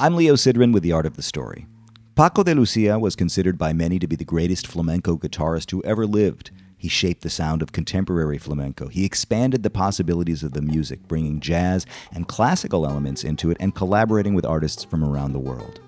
I'm Leo Sidran with The Art of the Story. Paco de Lucia was considered by many to be the greatest flamenco guitarist who ever lived. He shaped the sound of contemporary flamenco. He expanded the possibilities of the music, bringing jazz and classical elements into it and collaborating with artists from around the world.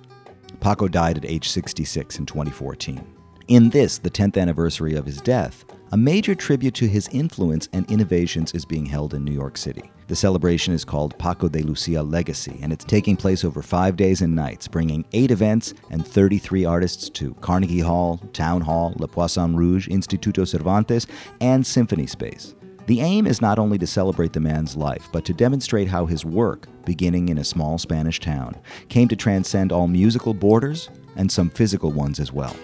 Paco died at age 66 in 2014. In this, the 10th anniversary of his death, a major tribute to his influence and innovations is being held in New York City. The celebration is called Paco de Lucia Legacy, and it's taking place over five days and nights, bringing eight events and 33 artists to Carnegie Hall, Town Hall, Le Poisson Rouge, Instituto Cervantes, and Symphony Space. The aim is not only to celebrate the man's life, but to demonstrate how his work, beginning in a small Spanish town, came to transcend all musical borders and some physical ones as well.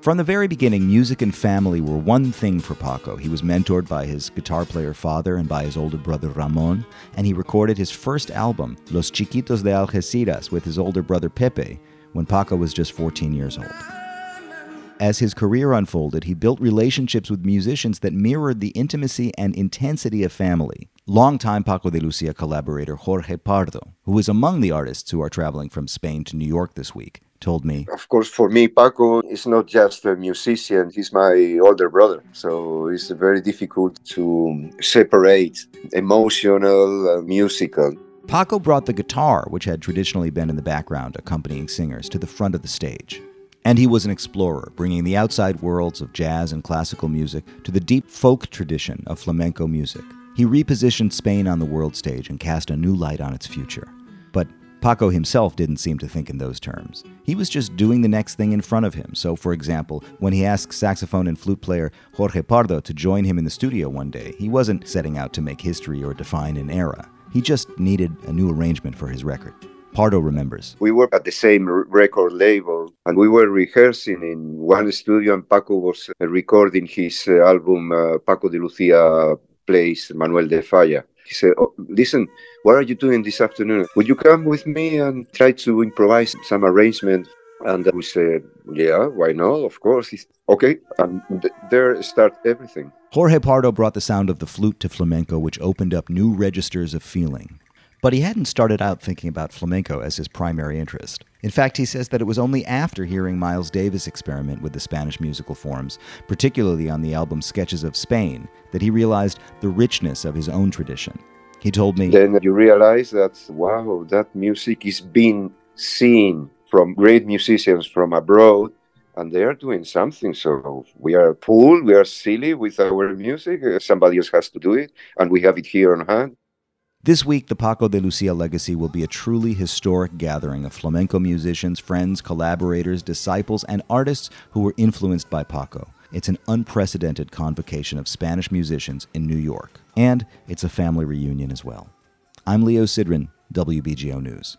From the very beginning, music and family were one thing for Paco. He was mentored by his guitar player father and by his older brother Ramon, and he recorded his first album, Los Chiquitos de Algeciras, with his older brother Pepe when Paco was just 14 years old. As his career unfolded, he built relationships with musicians that mirrored the intimacy and intensity of family. Longtime Paco de Lucia collaborator Jorge Pardo, who is among the artists who are traveling from Spain to New York this week, told me. Of course, for me, Paco is not just a musician, he's my older brother. So it's very difficult to separate emotional and musical. Paco brought the guitar, which had traditionally been in the background accompanying singers, to the front of the stage. And he was an explorer, bringing the outside worlds of jazz and classical music to the deep folk tradition of flamenco music. He repositioned Spain on the world stage and cast a new light on its future. But Paco himself didn't seem to think in those terms. He was just doing the next thing in front of him. So, for example, when he asked saxophone and flute player Jorge Pardo to join him in the studio one day, he wasn't setting out to make history or define an era. He just needed a new arrangement for his record. Pardo remembers. We were at the same record label and we were rehearsing in one studio, and Paco was recording his uh, album, uh, Paco de Lucia Plays Manuel de Falla he said, oh, Listen, what are you doing this afternoon? Would you come with me and try to improvise some arrangement? And we said, Yeah, why not? Of course. Okay. And th- there start everything. Jorge Pardo brought the sound of the flute to flamenco, which opened up new registers of feeling. But he hadn't started out thinking about flamenco as his primary interest. In fact, he says that it was only after hearing Miles Davis experiment with the Spanish musical forms, particularly on the album Sketches of Spain, that he realized the richness of his own tradition. He told me Then you realize that, wow, that music is being seen from great musicians from abroad and they are doing something. So we are fool, we are silly with our music. Uh, somebody else has to do it, and we have it here on hand. This week, the Paco de Lucia legacy will be a truly historic gathering of flamenco musicians, friends, collaborators, disciples, and artists who were influenced by Paco. It's an unprecedented convocation of Spanish musicians in New York, and it's a family reunion as well. I'm Leo Sidran, WBGO News.